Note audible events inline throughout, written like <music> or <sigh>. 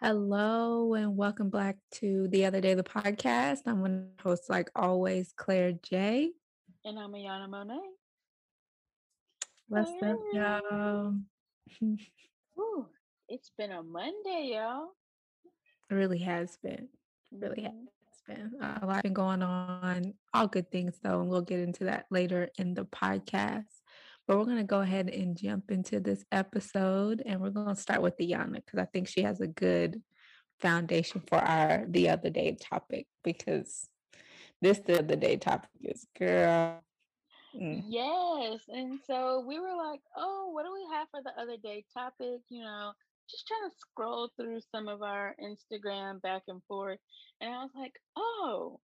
Hello and welcome back to the other day the podcast. I'm one host, like always, Claire J. And I'm Ayana Monet. What's up, y'all? <laughs> Ooh, it's been a Monday, y'all. It really has been. Really Mhm. has been. A lot been going on. All good things though, and we'll get into that later in the podcast. But we're gonna go ahead and jump into this episode, and we're gonna start with Diana because I think she has a good foundation for our the other day topic because this the other day topic is girl. mm, Yes. And so we were like, oh, what do we have for the other day topic? You know, just trying to scroll through some of our Instagram back and forth. And I was like, oh,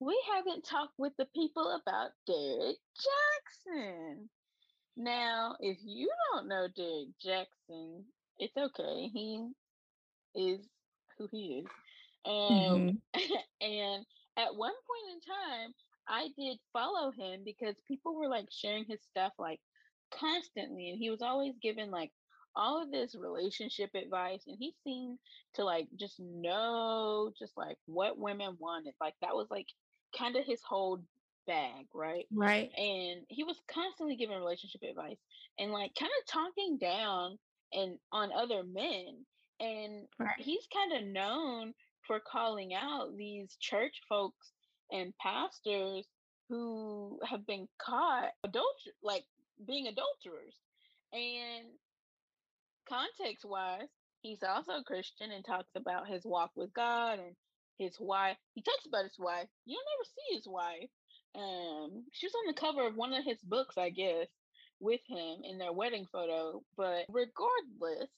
we haven't talked with the people about Derrick Jackson. Now, if you don't know Derrick Jackson, it's okay. He is who he is. Um, mhm. <laughs> and at one point in time, I did follow him because people were like sharing his stuff like constantly, and he was always giving like all of this relationship advice, and he seemed to like just know just like what women wanted. Like that was like kind of his whole bag, right? Right. and he was constantly giving relationship advice and like kind of talking down and on other men and Right. he's kind of known for calling out these church folks and pastors who have been caught adulter like being adulterers and context wise he's also a christian and talks about his walk with god and his wife he talks about his wife you'll never see his wife um she was on the cover of one of his books i guess with him in their wedding photo but regardless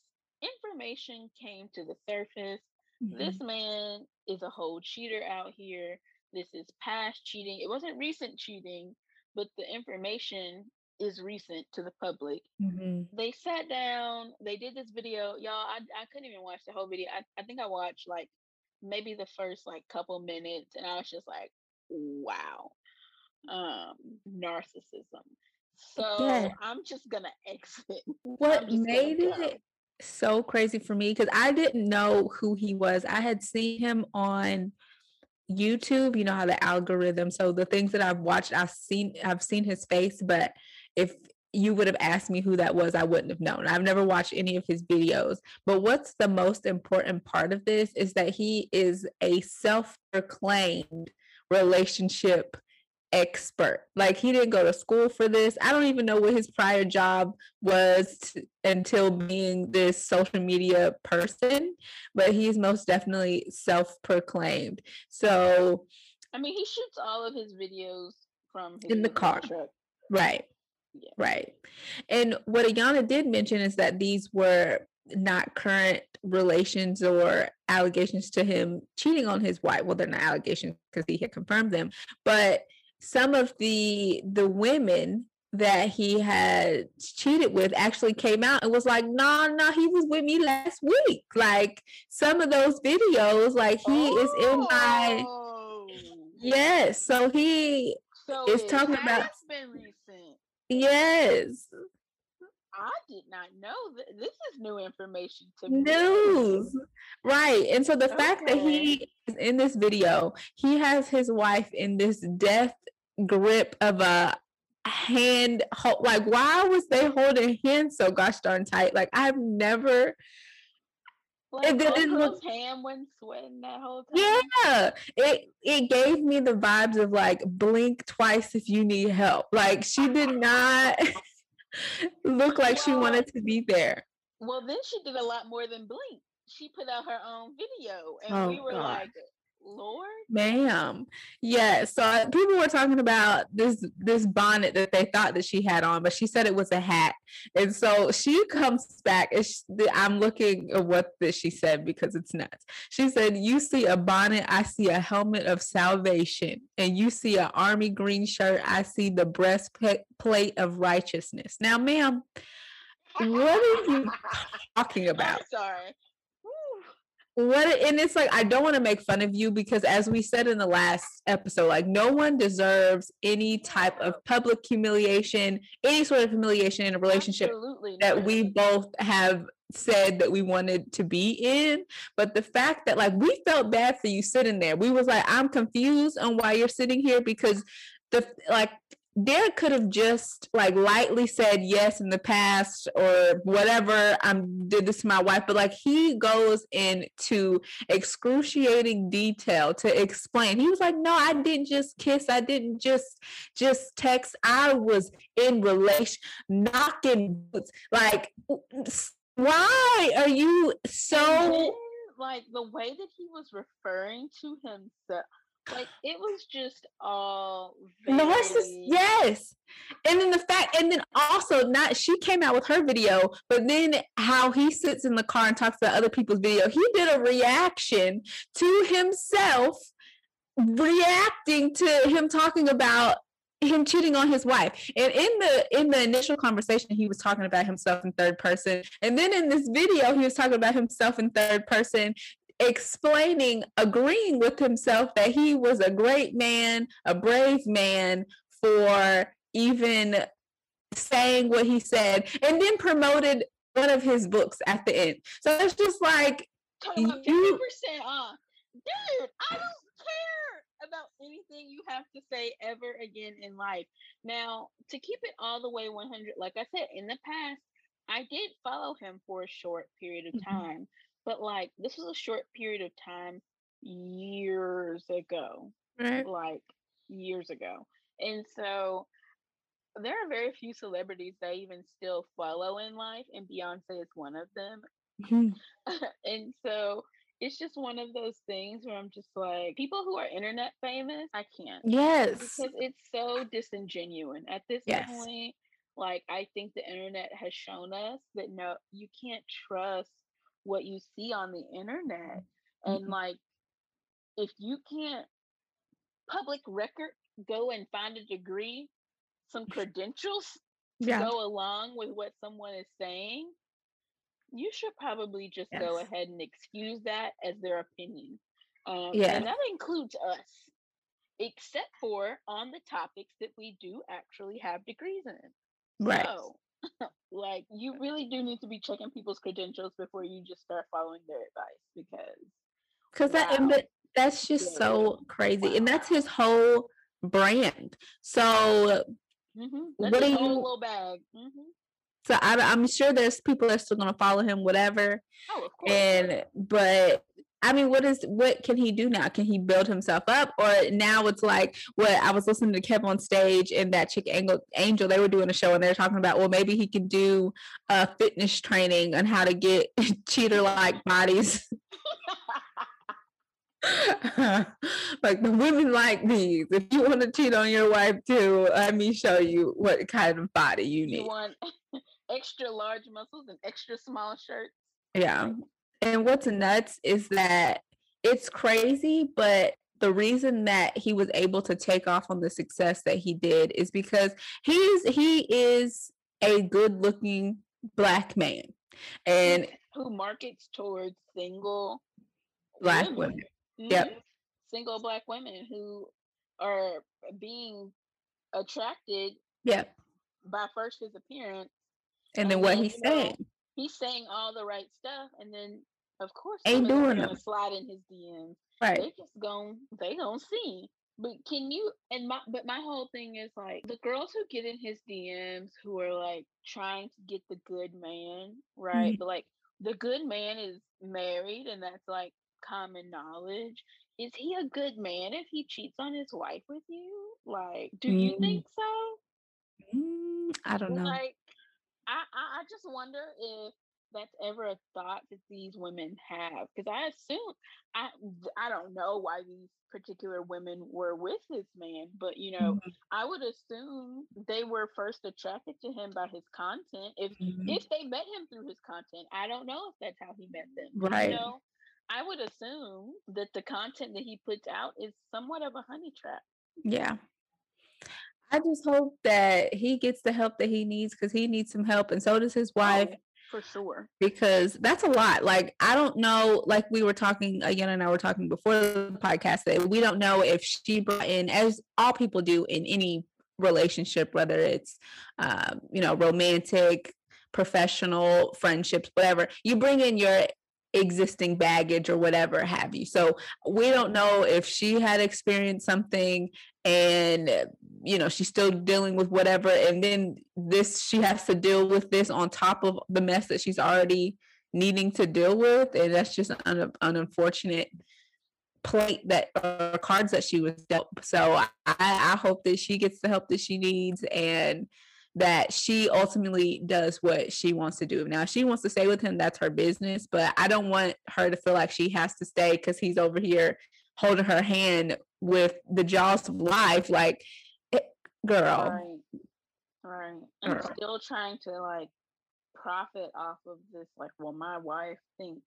information came to the surface. This Mhm. man is a whole cheater out here. This is past cheating. It wasn't recent cheating but the information is recent to the public. Mhm. they sat down they did this video. Y'all i, I couldn't even watch the whole video. I, I think i watched like maybe the first like couple minutes and i was just like wow um narcissism so Yeah. i'm just gonna <laughs> exit What i'm just gonna made it so crazy for me because I didn't know who he was. I had seen him on YouTube, you know how the algorithm. So the things that I've watched, I've seen I've seen his face, but if you would have asked me who that was, I wouldn't have known. I've never watched any of his videos. But what's the most important part of this is that he is a self-proclaimed relationship expert. Like he didn't go to school for this. I don't even know what his prior job was until being this social media person, but he's most definitely self-proclaimed. So, i mean he shoots all of his videos from his In the car. truck right. Yeah. Right. And what Ayana did mention is that these were not current relations or allegations to him cheating on his wife. Well, they're not allegations because he had confirmed them, but some of the the women that he had cheated with actually came out and was like, no, no, he was with me last week. Like some of those videos, like he is in my Oh, yes. So he so is talking about- been recent yes. I did not know that. This is new information to me. news right and so the fact that he is in this video he has his wife in this death grip of a hand like why was they holding hands so gosh darn tight like i've never Like, It didn't look- hand wasn't sweating that whole time. yeah it it gave me the vibes of like blink twice if you need help like she did not <laughs> look like she wanted to be there Well, then she did a lot more than blink. She put out her own video, and Oh, we were God. like, "Lord, Ma'am. Yeah. So people were talking about this this bonnet that they thought that she had on, but she said it was a hat. And so she comes back and sh- the- I'm looking at what that she said because it's nuts. She said, "You see a bonnet, I see a helmet of salvation, and you see an army green shirt, I see the breastplate of righteousness." Now, ma'am, what are you <laughs> talking about? I'm sorry. What and it's like i don't want to make fun of you because as we said in the last episode like no one deserves any type of public humiliation any sort of humiliation in a relationship Absolutely that not. we both have said that we wanted to be in but the fact that like we felt bad for you sitting there we was like i'm confused on why you're sitting here because the like Derrick could have just like lightly said yes in the past or whatever. I did this to my wife, but like he goes into excruciating detail to explain. He was like, "No, I didn't just kiss. I didn't just just text. I was in relation, knocking boots. Like, why are you so?" like the way that he was referring to himself like it was just all very... narcissist. Yes, and then the fact, and then also not she came out with her video, but then how he sits in the car and talks about other people's video. He did a reaction to himself, reacting to him talking about him cheating on his wife and in the in the initial conversation he was talking about himself in third person and then in this video he was talking about himself in third person explaining, agreeing with himself that he was a great man, a brave man for even saying what he said, and then promoted one of his books at the end. So it's just like you, 50% off. Dude, I don't care about anything you have to say ever again in life. Now, to keep it all the way 100, like I said, in the past, I did follow him for a short period of mm-hmm. But like this was a short period of time years ago. Right. Like years ago. And so there are very few celebrities that I even still follow in life, and Beyonce is one of them. Mm-hmm. <laughs> <laughs> and so it's just one of those things where I'm just like, people who are internet famous, I can't. Yes. Because it's so disingenuous at this yes. point. Like, I think the internet has shown us that no, you can't trust what you see on the internet. And mm-hmm. like, if you can't public record go and find a degree, some credentials yeah. go along with what someone is saying, you should probably just yes. go ahead and excuse that as their opinion. Um, yeah. And that includes us, except for on the topics that we do actually have degrees in. Right. So, <laughs> like you really do need to be checking people's credentials before you just start following their advice because because wow. that that's just yeah. so crazy wow. and that's his whole brand so mm-hmm. what do you little bag mm-hmm. so I, am sure there's people that are still going to follow him whatever oh, and but I mean, what is what can he do now? Can he build himself up, or now it's like what I was listening to Kev on stage and that chick Angel, Angel they were doing a show and they're talking about. Well, maybe he can do a fitness training on how to get <laughs> cheater like bodies. <laughs> like the women like these. If you want to cheat on your wife too, let me show you what kind of body you need. You want <laughs> extra large muscles and extra small shirts. Yeah. And what's nuts is that it's crazy, but the reason that he was able to take off on the success that he did is because he's he is a good looking black man. And who markets towards single black women, women. Mm-hmm. yep single black women who are being attracted yep. by first his appearance and, and then what he's saying. he's saying all the right stuff and then of course, ain't doing gonna slide in his DMs. Right. They just gon' they gon' see. But can you and my but my whole thing is like the girls who get in his DMs who are like trying to get the good man, right? Mm-hmm. But like the good man is married and that's like common knowledge. Is he a good man if he cheats on his wife with you? Like, do mm-hmm. you think so? Mm, I don't know. Like, I I just wonder if that's ever a thought that these women have because i assume i i don't know why these particular women were with this man but you know mm-hmm. i would assume they were first attracted to him by his content if mm-hmm. if they met him through his content i don't know if that's how he met them right you know i would assume that the content that he puts out is somewhat of a honey trap yeah I just hope that he gets the help that he needs because he needs some help, and so does his wife. For sure. Because that's a lot. Like, I don't know, like we were talking, again, and I were talking before the podcast, that we don't know if she brought in, as all people do in any relationship, whether it's, um, you know, romantic, professional friendships, whatever. You bring in your existing baggage or whatever have you. So we don't know if she had experienced something and you know she's still dealing with whatever and then this she has to deal with this on top of the mess that she's already needing to deal with and that's just an, an unfortunate plate that or cards that she was dealt so I, I hope that she gets the help that she needs and that she ultimately does what she wants to do. Now, she wants to stay with him, that's her business, but I don't want her to feel like she has to stay because he's over here holding her hand with the jaws of life. Like, girl. Right. Right. And girl. still trying to like profit off of this. Like, well, my wife thinks,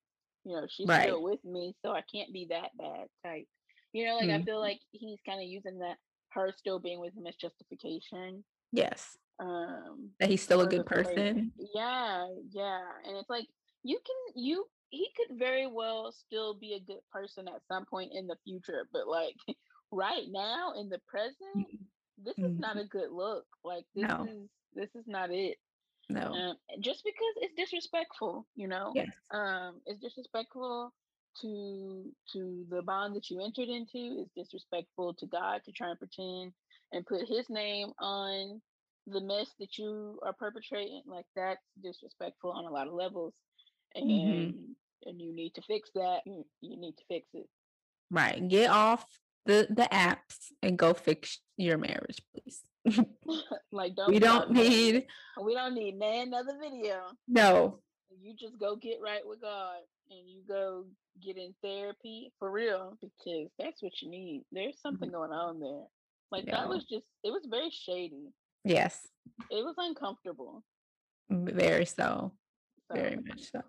you know, she's right. still with me, so I can't be that bad type. You know, like, mm-hmm. I feel like he's kind of using that, her still being with him as justification. Yes um that he's still a good person yeah yeah and it's like you can you he could very well still be a good person at some point in the future but like <laughs> right now in the present mm, this is mm-hmm. not a good look like this no. is this is not it no um, just because it's disrespectful you know yes. um it's disrespectful to to the bond that you entered into it's disrespectful to god to try and pretend and put his name on the mess that you are perpetrating, like that's disrespectful on a lot of levels. And mm-hmm. and you need to fix that. You need to fix it. Right. Get off the the apps and go fix your marriage, please. <laughs> like don't we don't need we don't need another video. No. You just go get right with God and you go get in therapy for real because that's what you need. There's something mm-hmm. going on there. Like that was just it was very shady. Yes. It was uncomfortable. Very so. so Very much so.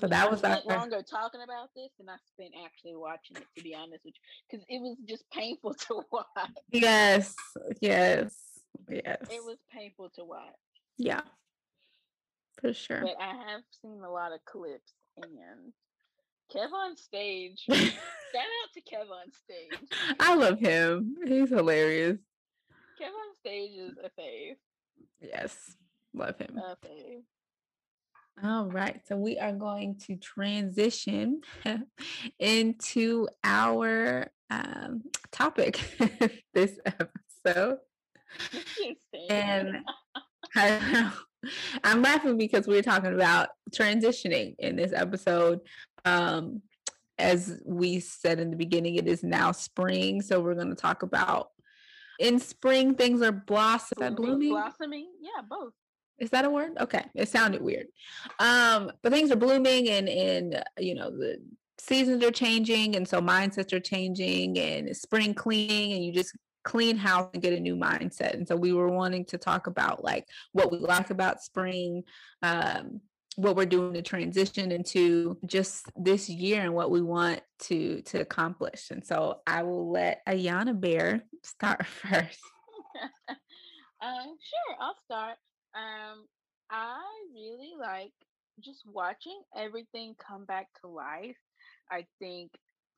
So that was that longer talking about this than I spent actually watching it, to be honest with you, because it was just painful <laughs> to watch. Yes, yes, yes. It was painful to watch. Yeah, for sure. But I have seen a lot of clips, and Kev on stage. <laughs> shout out to Kev on stage. I love him. He's hilarious. Kev on stage is a fave. Yes, love him. A fave. All right, so we are going to transition <laughs> into our um, topic <laughs> this episode. and <laughs> I I'm laughing because we're talking about transitioning in this episode. Um, as we said in the beginning, it is now spring, so we're going to talk about in spring things are blossom blooming blossoming yeah both is that a word okay it sounded weird um but things are blooming and and you know the seasons are changing and so mindsets are changing and spring cleaning and you just clean house and get a new mindset and so we were wanting to talk about like what we like about spring um what we're doing to transition into just this year and what we want to to accomplish. And so I will let Ayana Bear start <laughs> first. <laughs> uh, sure, I'll start. Um, I really like just watching everything come back to life. I think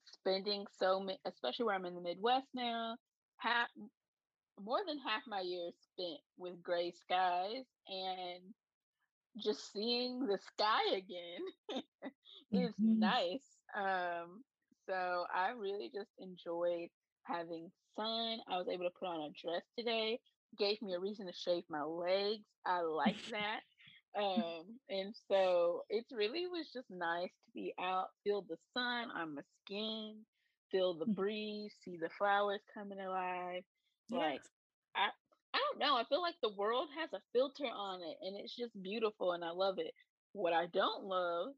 spending so many, especially where I'm in the Midwest now, half more than half my year spent with gray skies and just seeing the sky again <laughs> is mm-hmm. nice. Um, so I really just enjoyed having sun. I was able to put on a dress today. Gave me a reason to shave my legs. I like that. Um, and so it really was just nice to be out, feel the sun on my skin, feel the mm. breeze, see the flowers coming alive. Like I, I don't know. I feel like the world has a filter on it and it's just beautiful and I love it. What I don't love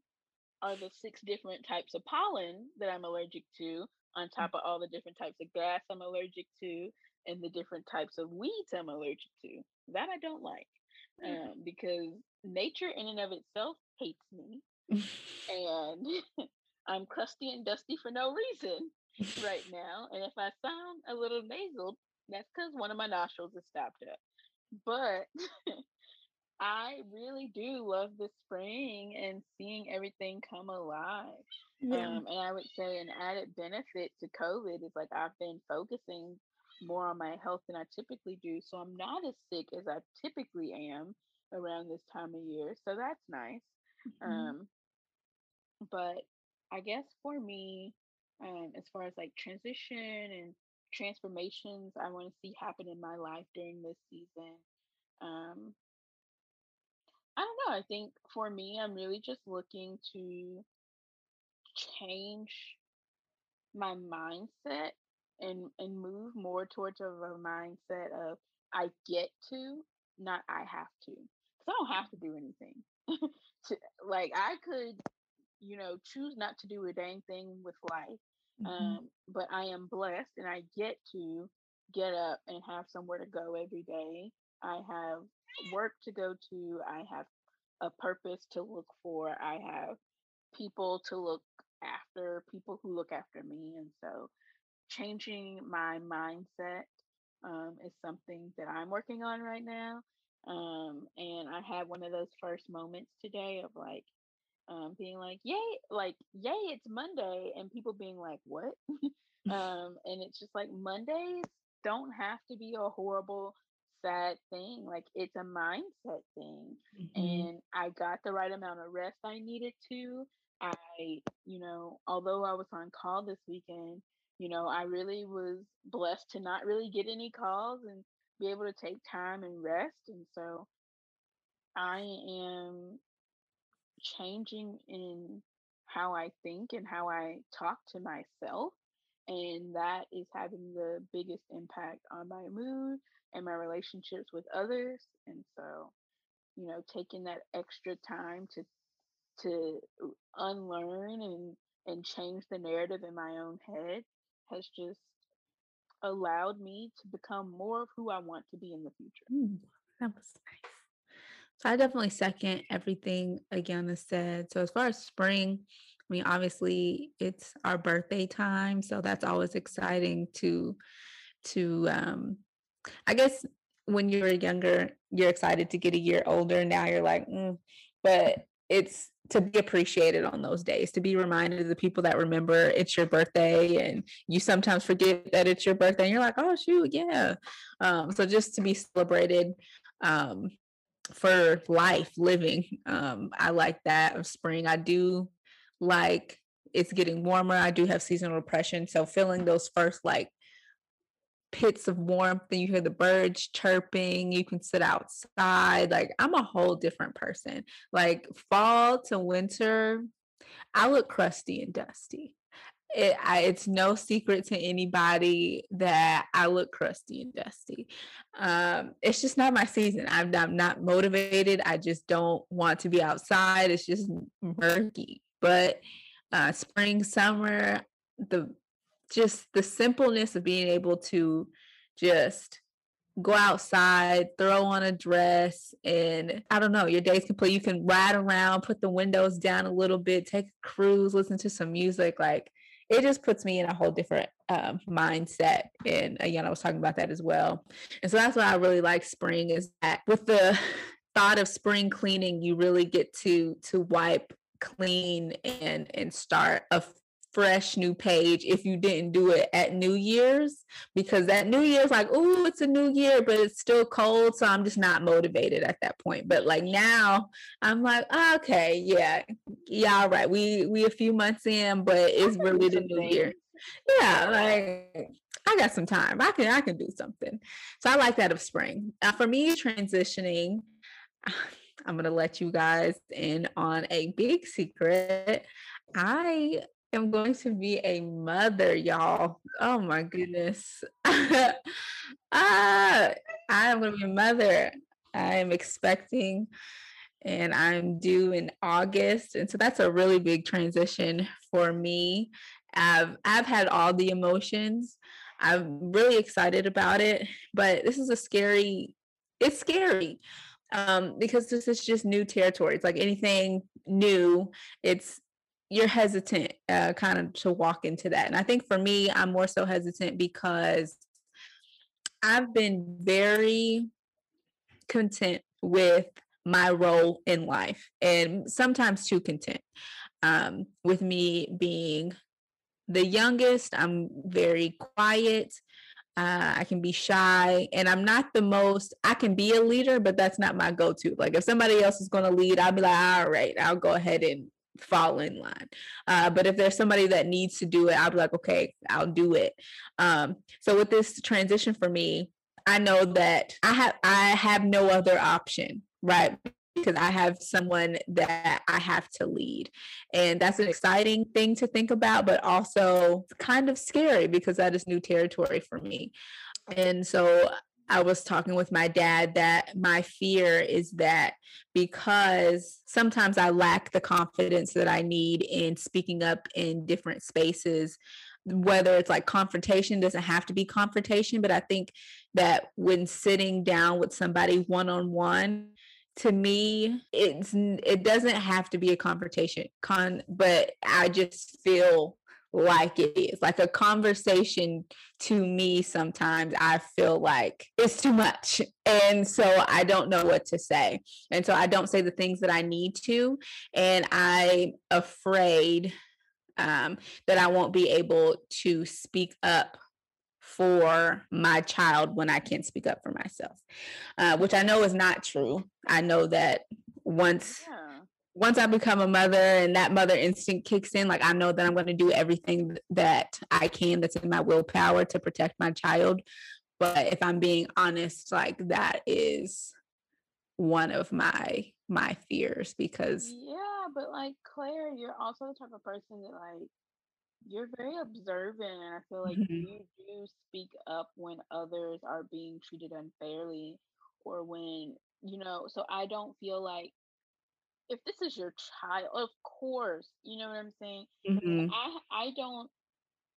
are the six different types of pollen that I'm allergic to, on mm. top of all the different types of grass I'm allergic to and the different types of weeds I'm allergic to. That I don't like mm. um, because nature in and of itself hates me. <laughs> and <laughs> I'm crusty and dusty for no reason right <laughs> now. And if I sound a little nasal, that's because one of my nostrils is stopped up. But I really do love the spring and seeing everything come alive. Yeah. Um, and I would say an added benefit to COVID is like I've been focusing more on my health than I typically do. So I'm not as sick as I typically am around this time of year. So that's nice. Mm-hmm. Um, but I guess for me, um, as far as like transition and transformations I want to see happen in my life during this season, um, I don't know. I think for me, I'm really just looking to change my mindset and and move more towards of a mindset of I get to, not I have to. Cause I don't have to do anything. <laughs> to, like I could, you know, choose not to do a dang thing with life. Mm-hmm. Um, but I am blessed and I get to get up and have somewhere to go every day. I have work to go to. I have a purpose to look for. I have people to look after, people who look after me. And so changing my mindset um, is something that I'm working on right now. Um, and I had one of those first moments today of like um, being like, "Yay!" Like, "Yay!" It's Monday, and people being like, "What?" <laughs> <laughs> um, and it's just like Mondays don't have to be a horrible, sad thing. Like, it's a mindset thing, mm-hmm. and I got the right amount of rest I needed to. I, you know, although I was on call this weekend, you know, I really was blessed to not really get any calls and be able to take time and rest. And so I am changing in how I think and how I talk to myself. And that is having the biggest impact on my mood and my relationships with others. And so, you know, taking that extra time to to unlearn and and change the narrative in my own head has just allowed me to become more of who I want to be in the future. Ooh, that was nice. So I definitely second everything Ayana said. So as far as spring, I mean, obviously it's our birthday time, so that's always exciting to to um I guess when you were younger, you're excited to get a year older. Now you're like, mm. but it's to be appreciated on those days, to be reminded of the people that remember it's your birthday and you sometimes forget that it's your birthday and you're like, oh shoot, yeah. Um, so just to be celebrated um, for life, living. Um, I like that of spring. I do like it's getting warmer. I do have seasonal depression. So feeling those first like pits of warmth and you hear the birds chirping you can sit outside like i'm a whole different person like fall to winter i look crusty and dusty it, I, it's no secret to anybody that I look crusty and dusty. Um, it's just not my season. I'm, I'm not motivated. I just don't want to be outside. It's just murky. But uh, spring, summer, the just the simpleness of being able to just go outside, throw on a dress, and I don't know, your days play. You can ride around, put the windows down a little bit, take a cruise, listen to some music. Like it just puts me in a whole different um, mindset. And again, I was talking about that as well. And so that's why I really like spring is that with the <laughs> thought of spring cleaning, you really get to to wipe clean and and start a fresh new page if you didn't do it at New Year's because that New Year's like, oh, it's a new year, but it's still cold. So I'm just not motivated at that point. But like now I'm like, oh, okay, yeah, yeah, all right. We we a few months in, but it's really the new year. Yeah, like I got some time. I can I can do something. So I like that of spring. Now for me, transitioning, <sighs> I'm gonna let you guys in on a big secret. I am going to be a mother, y'all. Oh my goodness. <laughs> ah, I am going to be a mother. I am expecting and I'm due in August. And so that's a really big transition for me. I've I've had all the emotions. I'm really excited about it, but this is a scary it's scary. Um, because this is just new territory. It's like anything new, it's you're hesitant uh, kind of to walk into that. And I think for me, I'm more so hesitant because I've been very content with my role in life and sometimes too content. Um, with me being the youngest, I'm very quiet. uh, I can be shy and I'm not the most, I can be a leader, but that's not my go to. Like if somebody else is going to lead, I'll be like, all right, I'll go ahead and fall in line. Uh, but if there's somebody that needs to do it, I'll be like, okay, I'll do it. Um, so with this transition for me, I know that I have I have no other option, right? Because I have someone that I have to lead. And that's an exciting thing to think about, but also kind of scary because that is new territory for me. And so I was talking with my dad that my fear is that because sometimes I lack the confidence that I need in speaking up in different spaces, whether it's like confrontation doesn't have to be confrontation, but I think that when sitting down with somebody one on one, to me it's it doesn't have to be a confrontation con but i just feel like it is. Like a conversation to me sometimes i feel like it's too much. And so i don't know what to say. And so i don't say the things that i need to. And i'm afraid um, that i won't be able to speak up for my child when i can't speak up for myself uh, which i know is not true. I know that once yeah once I become a mother and that mother instinct kicks in, like I know that I'm going to do everything that I can that's in my willpower to protect my child. But if I'm being honest, like that is one of my my fears because yeah, but like Claire, you're also the type of person that like you're very observant and I feel like mm-hmm. you do speak up when others are being treated unfairly or when you know, so I don't feel like if this is your child, of course, you know what I'm saying. Mm-hmm. I I don't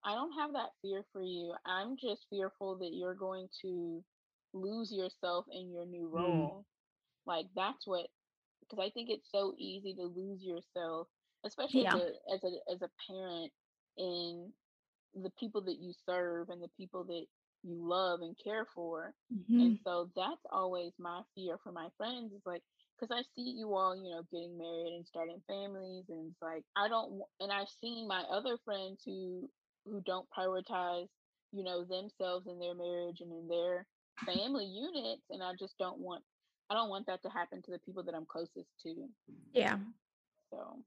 I don't have that fear for you. I'm just fearful that you're going to lose yourself in your new mm. role. Mm. Like that's what because I think it's so easy to lose yourself, especially yeah. as a as a as a parent in the people that you serve and the people that you love and care for. Mm-hmm. And so that's always my fear for my friends is like because I see you all, you know, getting married and starting families, and it's like I don't, and I've seen my other friends who who don't prioritize, you know, themselves in their marriage and in their family units, and I just don't want, I don't want that to happen to the people that I'm closest to. Yeah. So.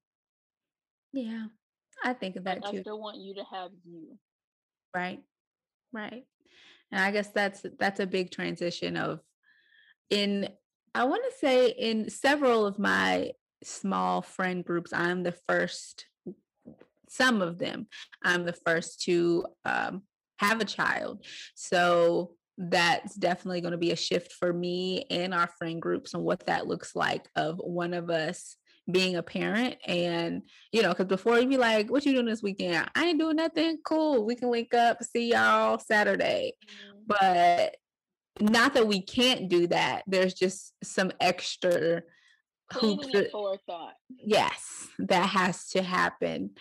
Yeah, I think of that too. I still want you to have you. Right. Right. And I guess that's that's a big transition of in I want to say in several of my small friend groups, I'm the first, some of them, I'm the first to um, have a child. So that's definitely going to be a shift for me and our friend groups and what that looks like of one of us being a parent and you know because before you'd be like what you doing this weekend i ain't doing nothing cool we can link up see y'all saturday mm-hmm. but not that we can't do that. There's just some extra hoops. Forethought. Yes, that has to happen.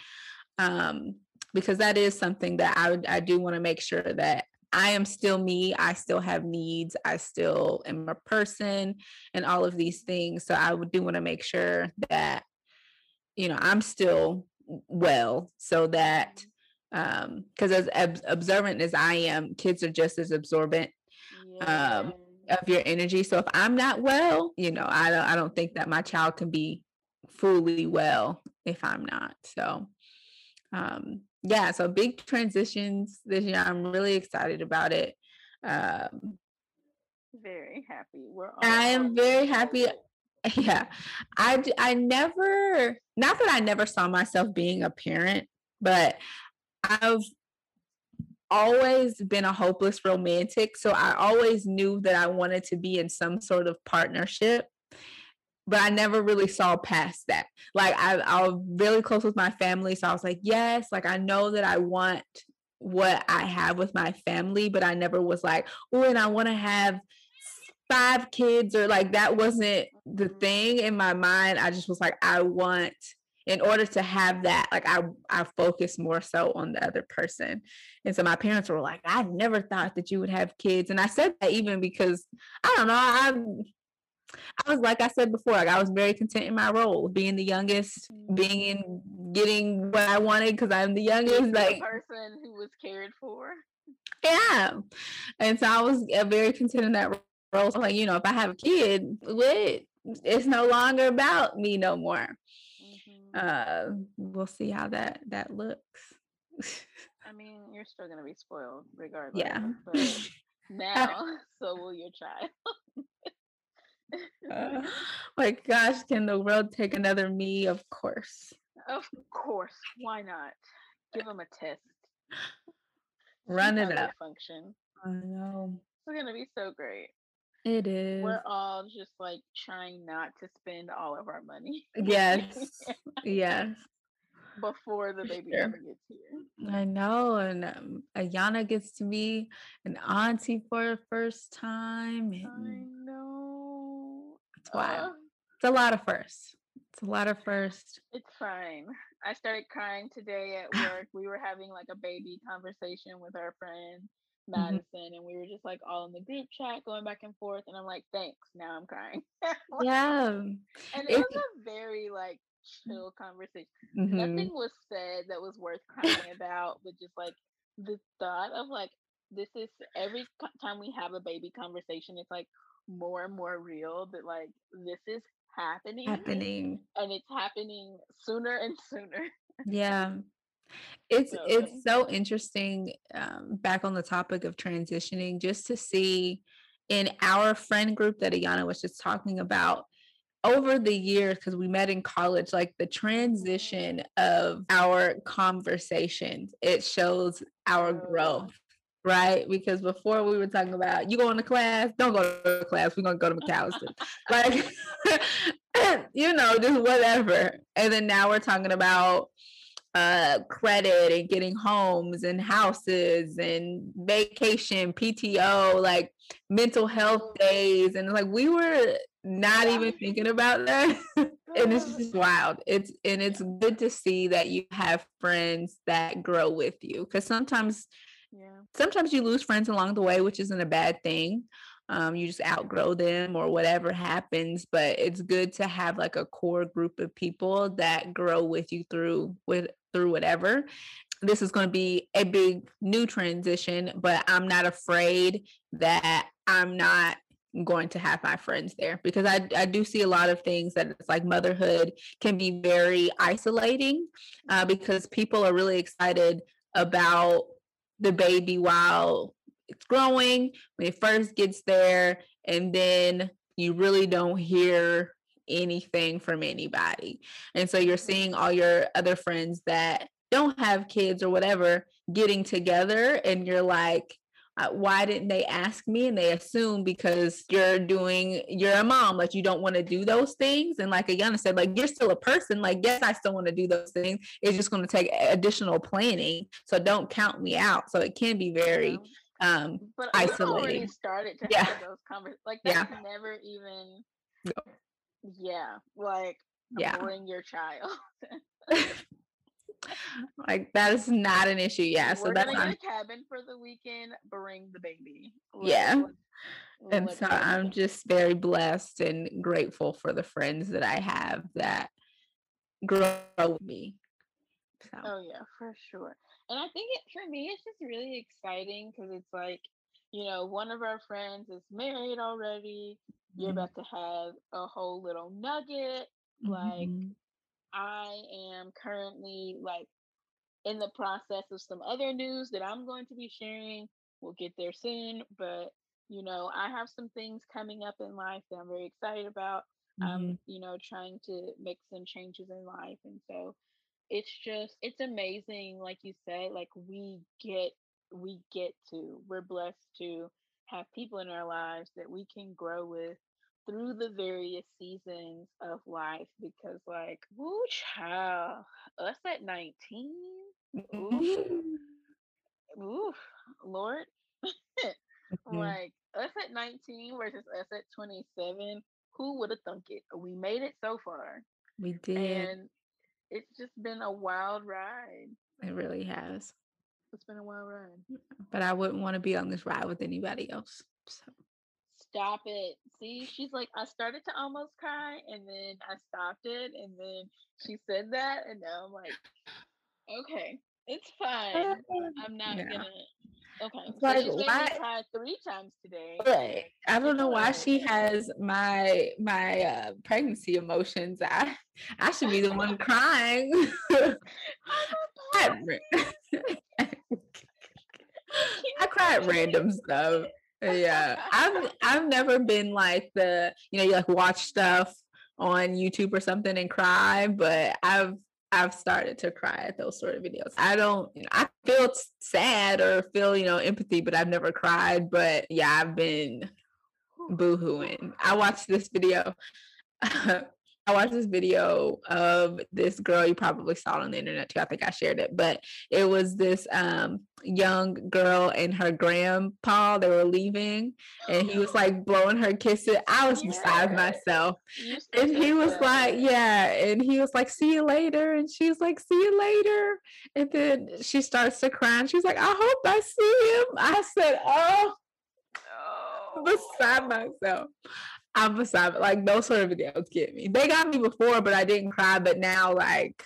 Um, because that is something that I I do want to make sure that I am still me. I still have needs. I still am a person and all of these things. So I do want to make sure that, you know, I'm still well so that um because as observant as I am, kids are just as absorbent um, of your energy. So if I'm not well, you know, I don't I don't think that my child can be fully well if I'm not. So um yeah, so big transitions this year. I'm really excited about it. Um very happy. We're I am very happy. <laughs> Yeah. I I never not that I never saw myself being a parent, but I've always been a hopeless romantic. So I always knew that I wanted to be in some sort of partnership. But I never really saw past that. Like I, I was really close with my family. So I was like, yes, like I know that I want what I have with my family, but I never was like, oh, and I want to have five kids or like that wasn't the mm-hmm. thing in my mind. I just was like, I want in order to have that, like I I focus more so on the other person. And so my parents were like, I never thought that you would have kids. And I said that even because I don't know, I I was like I said before, like I was very content in my role, being the youngest, being in getting what I wanted because I'm the youngest. Like person who was cared for. yeah. And so I was uh, very content in that role. So like, you know, if I have a kid, what it's no longer about me no more. Uh we'll see how that that looks. <laughs> I mean, you're still gonna be spoiled regardless. Yeah. But <laughs> now, <laughs> so will your child. uh, my gosh, can the world take another me? Of course. Of course. Why not? Give them a test. Run it up. Function. I know. It's gonna be so great. It is. We're all just like trying not to spend all of our money. <laughs> Yes. yes. Before the baby sure. ever gets here. I know. And um, Ayana gets to be an auntie for the first time. And I know. It's wild. Uh, it's a lot of firsts. It's a lot of firsts. It's fine. I started crying today at work. we were having like a baby conversation with our friend mm-hmm. Madison, mm-hmm. and we were just like all in the group chat going back and forth. And I'm like, thanks. Now I'm crying. <laughs> yeah. And it was a very like chill conversation. Mm-hmm. Nothing was said that was worth crying about, but just like the thought of like, this is every time we have a baby conversation, it's like more and more real that like this is happening happening and it's happening sooner and sooner yeah it's so, it's so interesting um, back on the topic of transitioning just to see in our friend group that Ayana was just talking about over the years because we met in college like the transition of our conversations it shows our growth right? Because before we were talking about you going to class, don't go to class, we're gonna go to McAllister. like <laughs> you know, just whatever. And then now we're talking about uh credit and getting homes and houses and vacation, PTO, like mental health days. And like we were not even thinking about that. <laughs> and it's just wild. It's and it's good to see that you have friends that grow with you. Cause sometimes yeah. Sometimes you lose friends along the way, which isn't a bad thing. Um, you just outgrow them or whatever happens, but it's good to have like a core group of people that grow with you through with through whatever. This is going to be a big new transition, but I'm not afraid that I'm not going to have my friends there because I, I do see a lot of things that it's like motherhood can be very isolating uh, because people are really excited about the baby while it's growing when it first gets there and then you really don't hear anything from anybody and so you're seeing all your other friends that don't have kids or whatever getting together and you're like uh, why didn't they ask me? And they assume because you're doing, you're a mom, like you don't want to do those things. And like Ayana said, like you're still a person. Like, yes, I still want to do those things. It's just going to take additional planning. So don't count me out. So it can be very um but isolating. started to yeah. have those conversations. Like that's yeah. never even no. Yeah, like yeah. bring your child. <laughs> like that is not an issue. Yeah. So that's get a cabin for the weekend. Bring the baby. yeah. and so I'm just very blessed and grateful for the friends that I have that grow with me. So. Oh yeah, for sure. And I think it for me it's just really exciting because it's like, you know, one of our friends is married already. You're mm-hmm. about to have a whole little nugget. Like mm-hmm. I am currently like in the process of some other news that I'm going to be sharing. We'll get there soon, but you know, I have some things coming up in life that I'm very excited about. Mm-hmm. Um, you know, trying to make some changes in life. And so it's just it's amazing, like you said, like we get we get to, we're blessed to have people in our lives that we can grow with through the various seasons of life because like woo child us at 19 ooh, <laughs> oof lord. <laughs> Mm-hmm. like us at 19 versus us at 27 who would have thunk it? We made it so far. We did. And it's just been a wild ride. It really has it's been a wild ride but i wouldn't want to be on this ride with anybody else so stop it. See, she's like, I started to almost cry and then I stopped it. And then she said that. And now I'm like, okay, it's fine. I'm not yeah. gonna Okay. It's So like why three times today. right. I don't know why she has my my uh pregnancy emotions. I I should be the one crying. <laughs> <laughs> Random stuff. Yeah. I've I've never been like the, you know, you like watch stuff on YouTube or something and cry, but I've I've started to cry at those sort of videos. I don't, you know, I feel sad or feel, you know, empathy, but I've never cried. But yeah, I've been boohooing. I watched this video. <laughs> I watched this video of this girl. You probably saw it on the internet too. I think I shared it, but it was this um, young girl and her grandpa. They were leaving, and he was like blowing her kisses. I was beside myself, and he was that. like, "Yeah," and he was like, "See you later," and she was like, "See you later," and then she starts to cry, and she's like, "I hope I see him." I said, "Oh." beside myself. I'm beside like those sort of videos get me. They got me before, but I didn't cry. But now, like,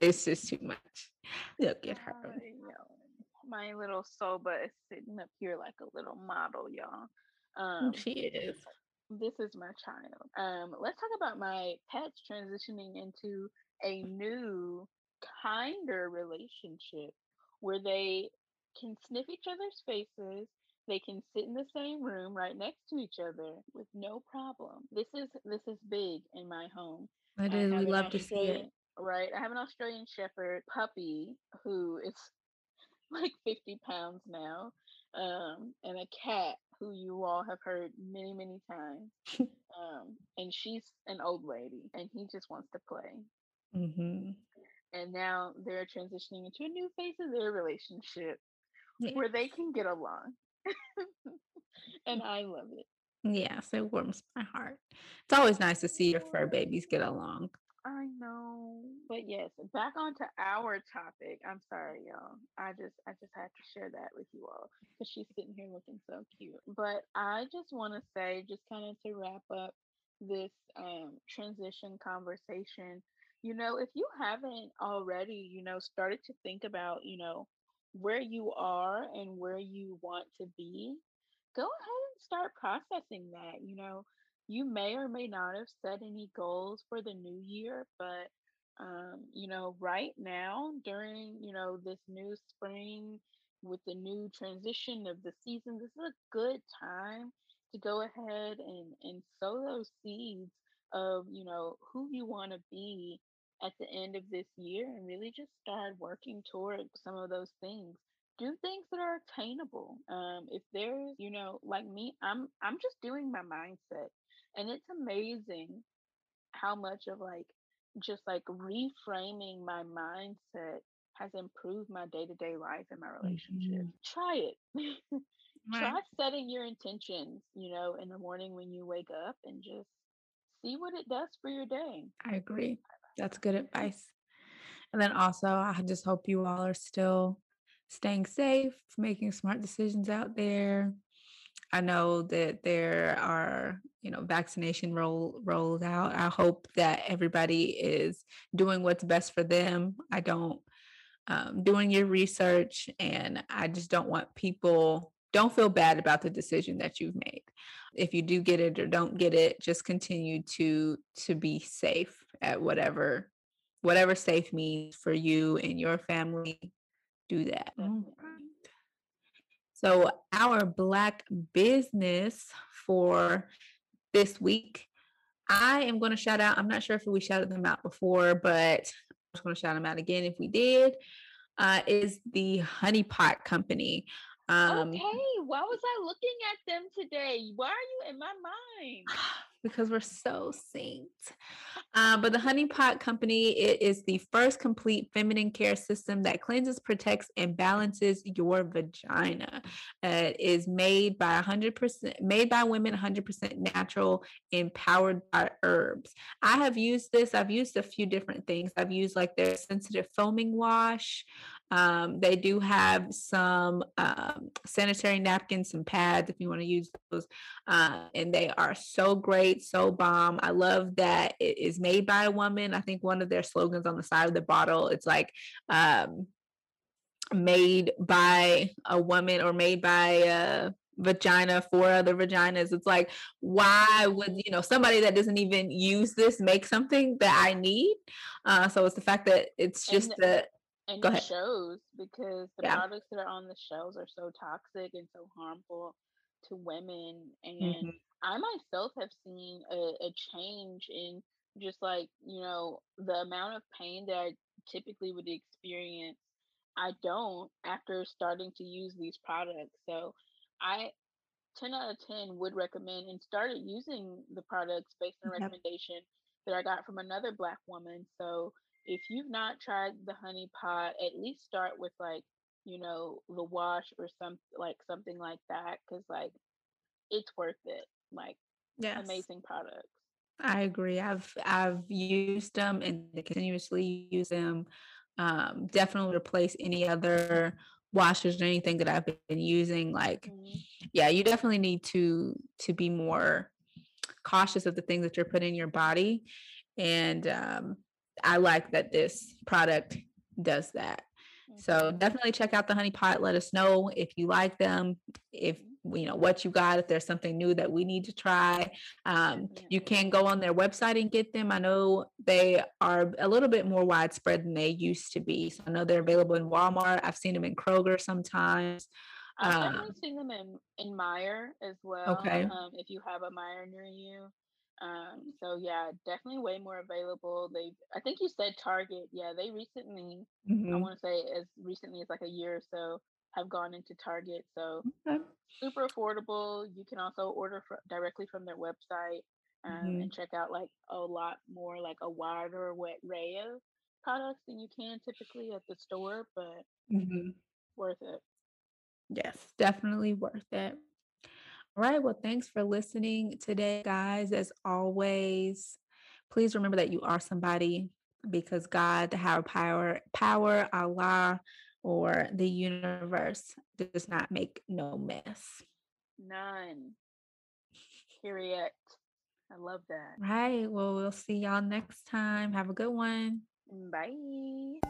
it's just too much. Look at her. Know. My little soba is sitting up here like a little model, y'all. Um, She is. this is my child. Um, let's talk about my pets transitioning into a new, kinder relationship where they can sniff each other's faces. They can sit in the same room right next to each other with no problem. This is this is big in my home. I is. We love to see it. right? I have an Australian Shepherd puppy who is <laughs> like 50 pounds now, um, and a cat who you all have heard many, many times. <laughs> Um, and she's an old lady, and he just wants to play. hmm And now they're transitioning into a new phase of their relationship Yeah. where they can get along. <laughs> and I love it. Yes, it warms my heart. It's always nice to see your fur babies get along. I know. But yes, back onto our topic. I'm sorry, y'all. I just I just had to share that with you all because she's sitting here looking so cute. But I just want to say, just kind of to wrap up this um, transition conversation, you know, if you haven't already, you know, started to think about, you know, where you are and where you want to be, go ahead and start processing that. You know, you may or may not have set any goals for the new year, but um, you know, right now during, you know, this new spring with the new transition of the season, this is a good time to go ahead and and sow those seeds of, you know, who you want to be at the end of this year and really just start working toward some of those things do things that are attainable um if there's you know like me i'm i'm just doing my mindset and it's amazing how much of like just like reframing my mindset has improved my day-to-day life and my relationship Mhm. try it <laughs> Right. try setting your intentions you know in the morning when you wake up and just see what it does for your day I agree. That's good advice. And then also, I just hope you all are still staying safe, making smart decisions out there. I know that there are, you know, vaccination roll rolled out. I hope that everybody is doing what's best for them. I don't um, doing your research, and I just don't want people don't feel bad about the decision that you've made. If you do get it or don't get it, just continue to to be safe at whatever whatever safe means for you and your family. Do that. Right. So, our Black business for this week, I am going to shout out. I'm not sure if we shouted them out before, but I'm just going to shout them out again if we did. Uh, is the Honey Pot Company. Um, okay why was i looking at them today why are you in my mind <sighs> because we're so synced. Uh, but the Honey Pot Company it is the first complete feminine care system that cleanses, protects, and balances your vagina. Uh, it is made by 100% made by women, 100% natural, empowered by herbs. I have used this. I've used a few different things. I've used like their sensitive foaming wash. Um, they do have some um, sanitary napkins, some pads if you want to use those uh, and they are so great, so bomb. I love that it is made by a woman. I think one of their slogans on the side of the bottle, it's like, um, made by a woman or made by a vagina for other vaginas. It's like, why would you know somebody that doesn't even use this make something that I need? Uh, so it's the fact that it's just And the and go it ahead. shows because the Yeah. products that are on the shelves are so toxic and so harmful to women. And Mhm. I myself have seen a, a change in just like, you know, the amount of pain that I typically would experience. I don't after starting to use these products. So I 10 out of 10 would recommend and started using the products based on Yep. recommendation that I got from another black woman. So if you've not tried the honey pot, at least start with like, you know, the wash or some like something like that cuz like it's worth it. Like Yes. amazing products. I agree. I've I've used them and continuously use them. Um, definitely replace any other washers or anything that I've been using. Like, Mhm. yeah, you definitely need to to be more cautious of the things that you're putting in your body. And um, I like that this product does that. So Mhm. definitely check out the honey pot. Let us know if you like them, if you know what you got, if there's something new that we need to try. Um, you can go on their website and get them. I know they are a little bit more widespread than they used to be. So I know they're available in Walmart. I've seen them in Kroger sometimes. I've definitely Um, seen them in in Meijer as well. okay. Um, if you have a Meijer near you. Um, so yeah, definitely way more available. They, I think you said Target. Yeah, they recently, I hmm want to say as recently as like a year or so, have gone into Target. So Okay. super affordable. You can also order fr- directly from their website um, hmm and check out like a lot more, like a wider array of products than you can typically at the store, but hmm worth it. Yes, definitely worth it. All right. Well, thanks for listening today, guys. As always, please remember that you are somebody because God, the higher power, power, Allah, or the universe does not make no mess. None. Period. I love that. Right. Well, we'll see y'all next time. Have a good one. Bye.